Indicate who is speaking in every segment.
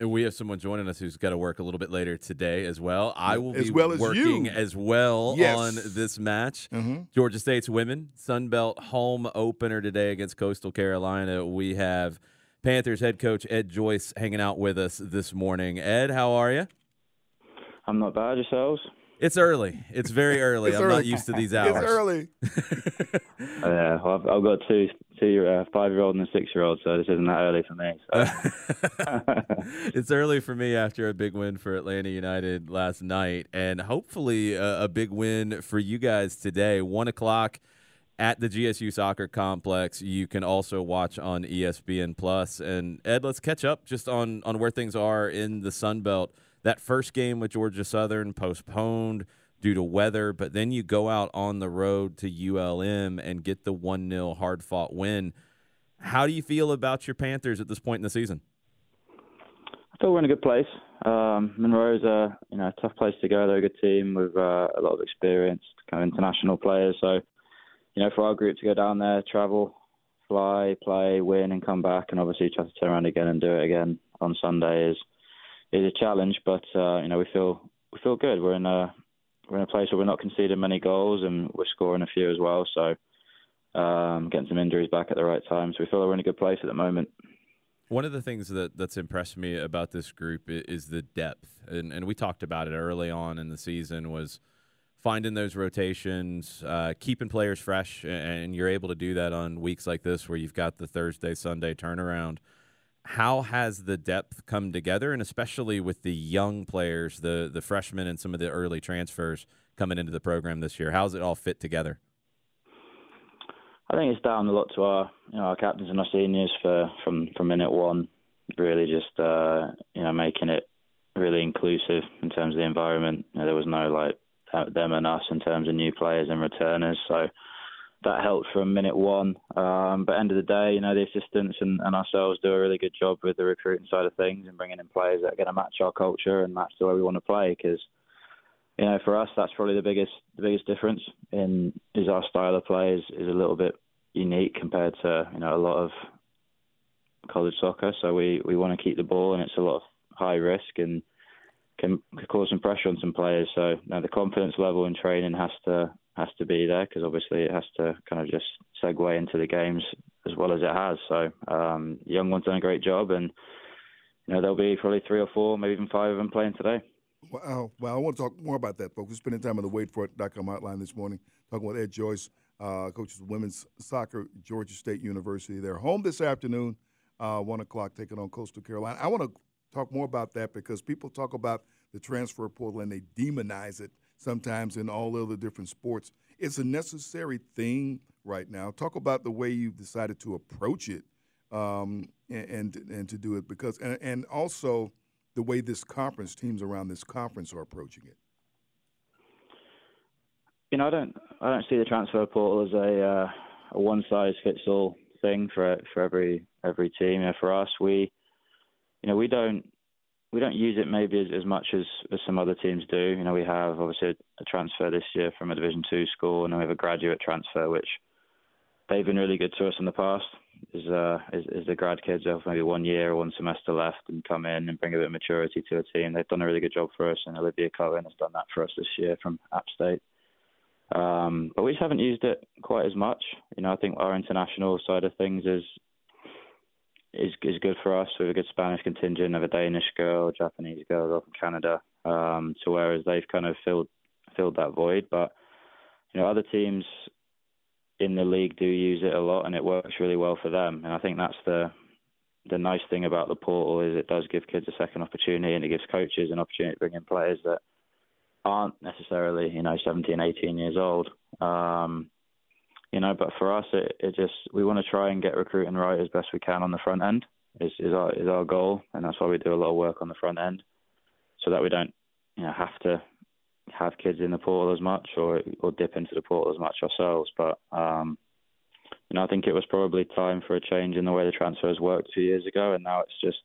Speaker 1: We have someone joining us who's got to work a little bit later today as well. I will
Speaker 2: As
Speaker 1: be
Speaker 2: well as
Speaker 1: working
Speaker 2: you.
Speaker 1: as well
Speaker 2: Yes.
Speaker 1: on this match.
Speaker 2: Mhm.
Speaker 1: Georgia State's women Sunbelt home opener today against Coastal Carolina. We have Panthers head coach Ed Joyce hanging out with us this morning. Ed, how are you?
Speaker 3: I'm not bad. Yourselves?
Speaker 1: It's early. It's very early.
Speaker 2: It's
Speaker 1: I'm
Speaker 2: early.
Speaker 1: not used to these hours.
Speaker 2: It's early.
Speaker 3: Yeah, well, I've, I've got two, two, uh, five-year-old and a six-year-old, so this isn't that early for me. So.
Speaker 1: it's early for me after a big win for Atlanta United last night, and hopefully a, a big win for you guys today. One o'clock at the GSU Soccer Complex. You can also watch on ESPN Plus. And Ed, let's catch up just on on where things are in the Sun Belt. That first game with Georgia Southern postponed due to weather, but then you go out on the road to ULM and get the one 0 hard fought win. How do you feel about your Panthers at this point in the season?
Speaker 3: I feel we're in a good place. Um, Monroe's a you know a tough place to go. They're a good team with uh, a lot of experienced kind of international players. So you know for our group to go down there, travel, fly, play, win, and come back, and obviously try to turn around again and do it again on Sunday is is a challenge. But uh, you know we feel we feel good. We're in a we're in a place where we're not conceding many goals and we're scoring a few as well. So um, getting some injuries back at the right time. So we feel we're in a good place at the moment.
Speaker 1: One of the things that that's impressed me about this group is the depth, and and we talked about it early on in the season was finding those rotations, uh, keeping players fresh, and you're able to do that on weeks like this where you've got the Thursday Sunday turnaround. How has the depth come together, and especially with the young players, the the freshmen and some of the early transfers coming into the program this year? How's it all fit together?
Speaker 3: I think it's down a lot to our, you know, our captains and our seniors for from from minute one, really just uh, you know making it really inclusive in terms of the environment. You know, there was no like uh, them and us in terms of new players and returners, so that helped from minute one. Um, but end of the day, you know, the assistants and, and ourselves do a really good job with the recruiting side of things and bringing in players that are going to match our culture and match the way we want to play because you know, for us, that's probably the biggest the biggest difference in is our style of play is, is a little bit unique compared to you know a lot of college soccer. So we we want to keep the ball, and it's a lot of high risk and can, cause some pressure on some players. So you now the confidence level in training has to has to be there because obviously it has to kind of just segue into the games as well as it has. So um, young ones done a great job, and you know there'll be probably three or four, maybe even five of them playing today.
Speaker 2: Wow. Well, I want to talk more about that, folks. We're spending time on the WaitForIt.com hotline this morning, talking with Ed Joyce, uh, coaches of women's soccer, Georgia State University. They're home this afternoon, uh, 1 o'clock, taking on Coastal Carolina. I want to talk more about that because people talk about the transfer portal and they demonize it sometimes in all other different sports. It's a necessary thing right now. Talk about the way you've decided to approach it um, and, and to do it because and, and also the way this conference teams around this conference are approaching it.
Speaker 3: You know, I don't I don't see the transfer portal as a uh, a one size fits all thing for for every every team. You know, for us, we you know we don't we don't use it maybe as, as much as, as some other teams do. You know, we have obviously a, transfer this year from a Division two school, and then we have a graduate transfer, which they've been really good to us in the past. Is uh is, is the grad kids have maybe one year or one semester left and come in and bring a bit of maturity to a team. They've done a really good job for us, and Olivia Cohen has done that for us this year from App State. Um, but we just haven't used it quite as much. You know, I think our international side of things is is is good for us. We have a good Spanish contingent, have a Danish girl, Japanese girl in Canada. Um, so whereas they've kind of filled filled that void, but you know other teams in the league do use it a lot, and it works really well for them. And I think that's the the nice thing about the portal is it does give kids a second opportunity, and it gives coaches an opportunity to bring in players that aren't necessarily you know 17, 18 years old. Um, you know, but for us, it, it just we want to try and get recruiting right as best we can on the front end. Is is our is our goal, and that's why we do a lot of work on the front end, so that we don't you know have to have kids in the portal as much or or dip into the portal as much ourselves. But um, you know, I think it was probably time for a change in the way the transfers worked two years ago, and now it's just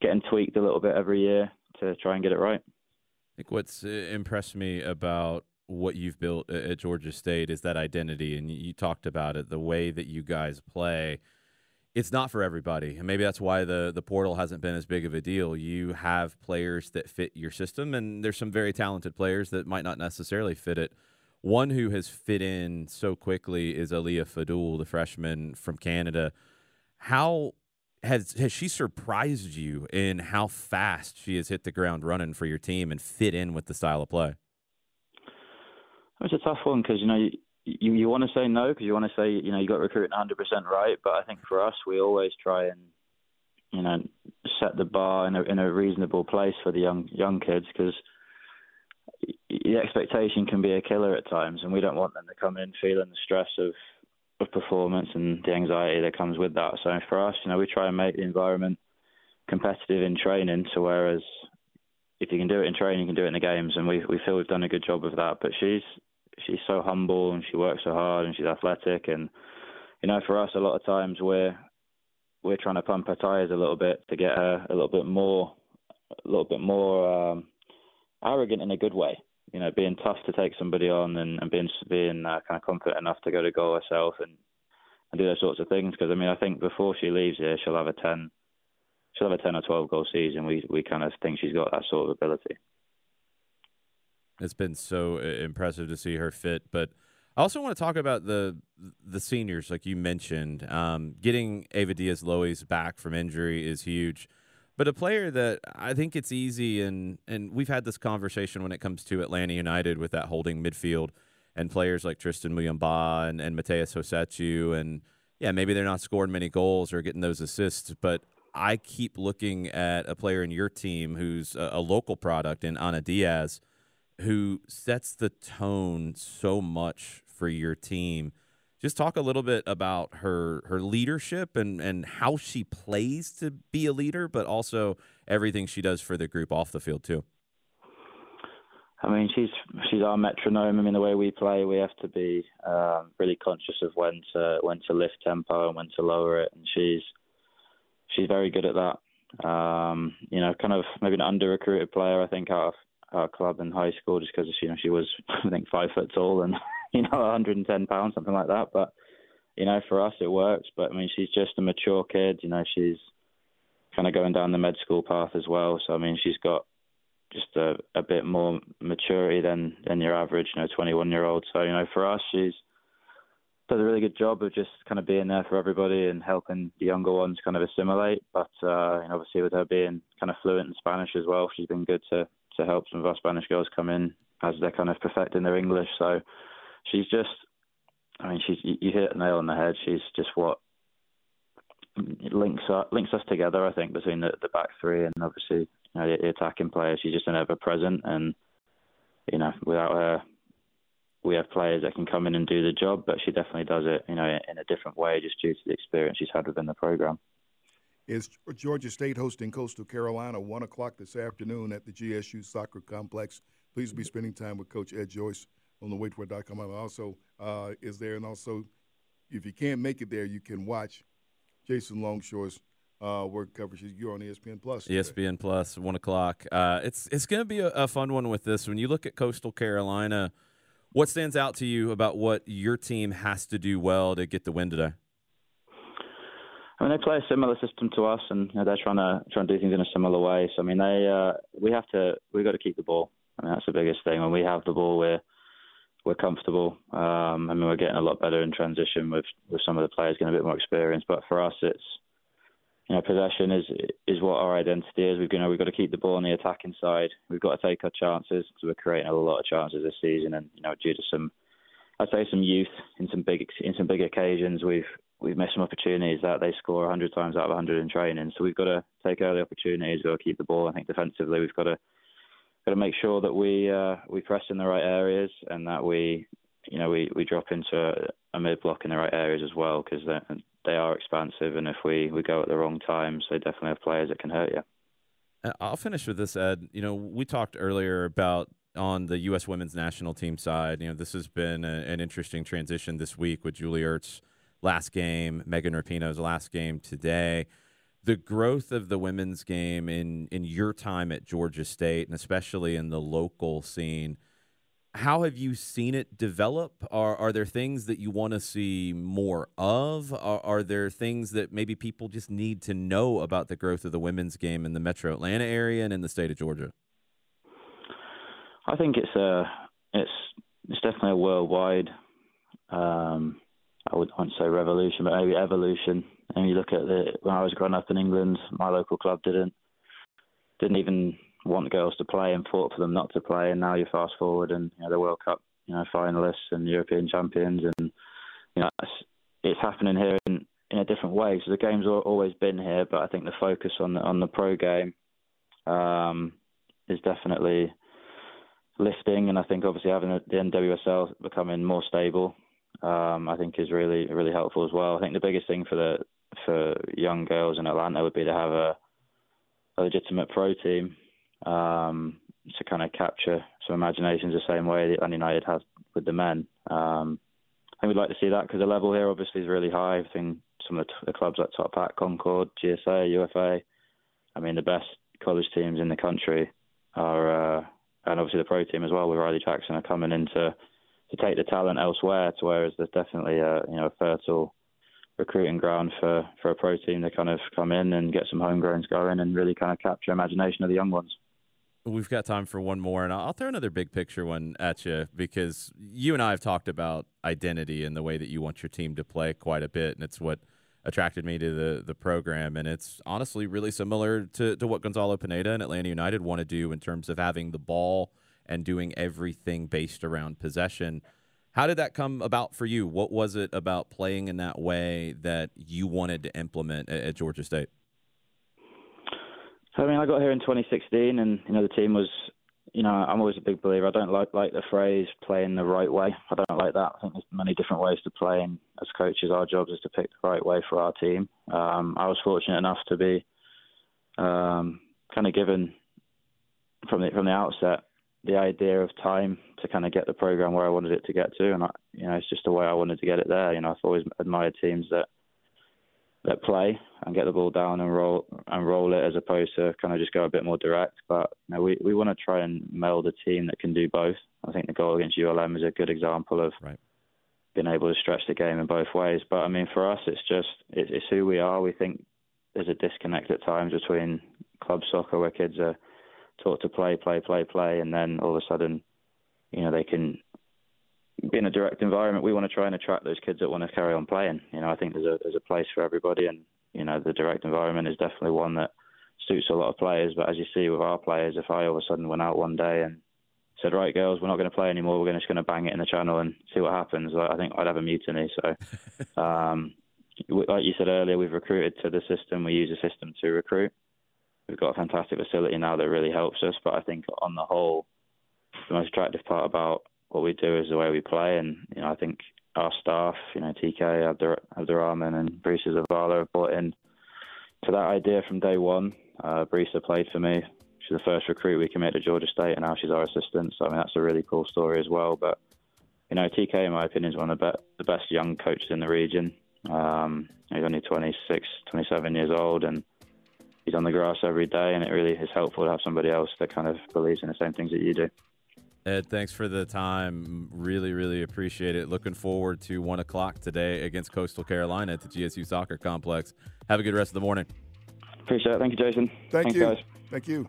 Speaker 3: getting tweaked a little bit every year to try and get it right.
Speaker 1: I think what's uh, impressed me about what you've built at Georgia State is that identity, and you talked about it, the way that you guys play. It's not for everybody, and maybe that's why the the portal hasn't been as big of a deal. You have players that fit your system, and there's some very talented players that might not necessarily fit it. One who has fit in so quickly is Aaliyah Fadul, the freshman from Canada. How has has she surprised you in how fast she has hit the ground running for your team and fit in with the style of play?
Speaker 3: It's a tough one because you know you you, you want to say no because you want to say you know you got recruiting 100 percent right, but I think for us we always try and you know set the bar in a in a reasonable place for the young young kids because the expectation can be a killer at times, and we don't want them to come in feeling the stress of of performance and the anxiety that comes with that. So for us, you know, we try and make the environment competitive in training. So whereas if you can do it in training, you can do it in the games, and we we feel we've done a good job of that. But she's she's so humble and she works so hard and she's athletic and you know for us a lot of times we're we're trying to pump her tires a little bit to get her a little bit more a little bit more um, arrogant in a good way. You know, being tough to take somebody on and, and being being uh, kind of confident enough to go to goal herself and and do those sorts of things. Because I mean, I think before she leaves here, she'll have a ten, she'll have a ten or twelve goal season. We we kind of think she's got that sort of ability.
Speaker 1: It's been so uh, impressive to see her fit, but I also want to talk about the the seniors, like you mentioned. Um, getting Ava Diaz Lois back from injury is huge, but a player that I think it's easy and and we've had this conversation when it comes to Atlanta United with that holding midfield and players like Tristan Muyumba and, and Matheus Rossetto and yeah, maybe they're not scoring many goals or getting those assists, but I keep looking at a player in your team who's a, a local product in Ana Diaz who sets the tone so much for your team. Just talk a little bit about her her leadership and and how she plays to be a leader, but also everything she does for the group off the field too.
Speaker 3: I mean, she's she's our metronome. I mean, the way we play, we have to be um, really conscious of when to when to lift tempo and when to lower it, and she's she's very good at that. Um, you know, kind of maybe an under recruited player. I think out of our club in high school just because you know she was I think five foot tall and you know 110 pounds something like that. But you know for us it works. But I mean she's just a mature kid. You know she's kind of going down the med school path as well. So I mean she's got just a, a bit more maturity than than your average you know 21 year old. So you know for us she's does a really good job of just kind of being there for everybody and helping the younger ones kind of assimilate. But uh, and obviously with her being kind of fluent in Spanish as well, she's been good to to help some of our Spanish girls come in as they're kind of perfecting their English. So she's just, I mean, she's you hit a nail on the head. She's just what links us, links us together. I think between the, the back three and obviously you know, the, the attacking players. She's just an ever present, and you know, without her, we have players that can come in and do the job. But she definitely does it, you know, in a different way, just due to the experience she's had within the program
Speaker 2: is Georgia State hosting Coastal Carolina one o'clock this afternoon at the GSU Soccer Complex. Please be spending time with Coach Ed Joyce on the waitfor.com. Also, uh, is there, and also, if you can't make it there, you can watch Jason Longshore's uh, work coverage. You're on ESPN Plus.
Speaker 1: Today. ESPN Plus, one o'clock. Uh, it's it's going to be a, a fun one with this. When you look at Coastal Carolina, what stands out to you about what your team has to do well to get the win today?
Speaker 3: I mean, they play a similar system to us, and you know, they're trying to trying to do things in a similar way. So I mean, they uh, we have to we got to keep the ball. I mean, that's the biggest thing. When we have the ball, we're we're comfortable. Um, I mean, we're getting a lot better in transition with with some of the players getting a bit more experience. But for us, it's you know, possession is is what our identity is. We've you know we've got to keep the ball on the attacking side. We've got to take our chances because we're creating a lot of chances this season, and you know due to some, I'd say some youth in some big in some big occasions, we've we've missed some opportunities that they score 100 times out of 100 in training. So we've got to take early opportunities. We've got to keep the ball. I think defensively we've got to got to make sure that we uh, we press in the right areas and that we you know we, we drop into a, mid block in the right areas as well because they are expansive and if we, we go at the wrong times they definitely have players that can hurt you.
Speaker 1: Uh, I'll finish with this, Ed. You know, we talked earlier about on the U.S. women's national team side. You know, this has been a, an interesting transition this week with Julie Ertz last game, Megan Rapinoe's last game today. The growth of the women's game in in your time at Georgia State and especially in the local scene how have you seen it develop? Are are there things that you want to see more of? Are, are there things that maybe people just need to know about the growth of the women's game in the metro Atlanta area and in the state of Georgia?
Speaker 3: I think it's a it's it's definitely a worldwide um, I would not want to say revolution, but maybe evolution. And you look at the when I was growing up in England, my local club didn't didn't even want girls to play and fought for them not to play. And now you fast forward and you know the World Cup, you know finalists and European champions, and you know it's, it's happening here in, in a different way. So the game's always been here, but I think the focus on the on the pro game um, is definitely lifting, and I think obviously having the NWSL becoming more stable um, I think is really really helpful as well. I think the biggest thing for the for young girls in Atlanta would be to have a, a legitimate pro team um, to kind of capture some imaginations the same way that United has with the men. Um, I think we'd like to see that because the level here obviously is really high. I think some of the, the clubs like Top Hat, Concorde, GSA, UFA, I mean the best college teams in the country are, uh, and obviously the pro team as well with Riley Jackson are coming into to take the talent elsewhere. To whereas there's definitely a you know a fertile recruiting ground for for a pro team to kind of come in and get some homegrowns going and really kind of capture imagination of the young ones.
Speaker 1: We've got time for one more, and I'll throw another big picture one at you because you and I have talked about identity and the way that you want your team to play quite a bit, and it's what attracted me to the the program. And it's honestly really similar to, to what Gonzalo Pineda and Atlanta United want to do in terms of having the ball and doing everything based around possession. How did that come about for you? What was it about playing in that way that you wanted to implement at, at Georgia State?
Speaker 3: I mean, I got here in 2016, and you know the team was, you know, I'm always a big believer. I don't like like the phrase "playing the right way." I don't like that. I think there's many different ways to play, and as coaches, our job is to pick the right way for our team. Um, I was fortunate enough to be um, kind of given from the from the outset the idea of time to kind of get the program where I wanted it to get to, and I, you know, it's just the way I wanted to get it there. You know, I've always admired teams that that play and get the ball down and roll and roll it as opposed to kind of just go a bit more direct. But you know, we we want to try and meld a team that can do both. I think the goal against ULM is a good example of
Speaker 1: right.
Speaker 3: being able to stretch the game in both ways. But I mean, for us, it's just it's, it's who we are. We think there's a disconnect at times between club soccer where kids are taught to play, play, play, play, and then all of a sudden, you know, they can be in a direct environment. We want to try and attract those kids that want to carry on playing. You know, I think there's a there's a place for everybody, and you know, the direct environment is definitely one that suits a lot of players. But as you see with our players, if I all of a sudden went out one day and said, "Right, girls, we're not going to play anymore. We're just going to bang it in the channel and see what happens," I think I'd have a mutiny. So, um, like you said earlier, we've recruited to the system. We use the system to recruit we've got a fantastic facility now that really helps us. But I think on the whole, the most attractive part about what we do is the way we play, and you know I think our staff, you know TK, Abdur- Abdurrahman, and Brisa Zavala have brought in to that idea from day one. Uh, Brisa played for me. She's the first recruit we committed to Georgia State, and now she's our assistant. So I mean that's a really cool story as well. But you know TK, in my opinion, is one of the, be- the best young coaches in the region. Um, he's only 26, 27 years old, and he's on the grass every day, and it really is helpful to have somebody else that kind of believes in the same things that you do.
Speaker 1: Ed, thanks for the time. Really, really appreciate it. Looking forward to one o'clock today against Coastal Carolina at the GSU Soccer Complex. Have a good rest of the morning.
Speaker 3: Appreciate it. Thank you, Jason.
Speaker 2: Thank
Speaker 3: Thanks,
Speaker 2: you.
Speaker 3: Guys.
Speaker 2: Thank you.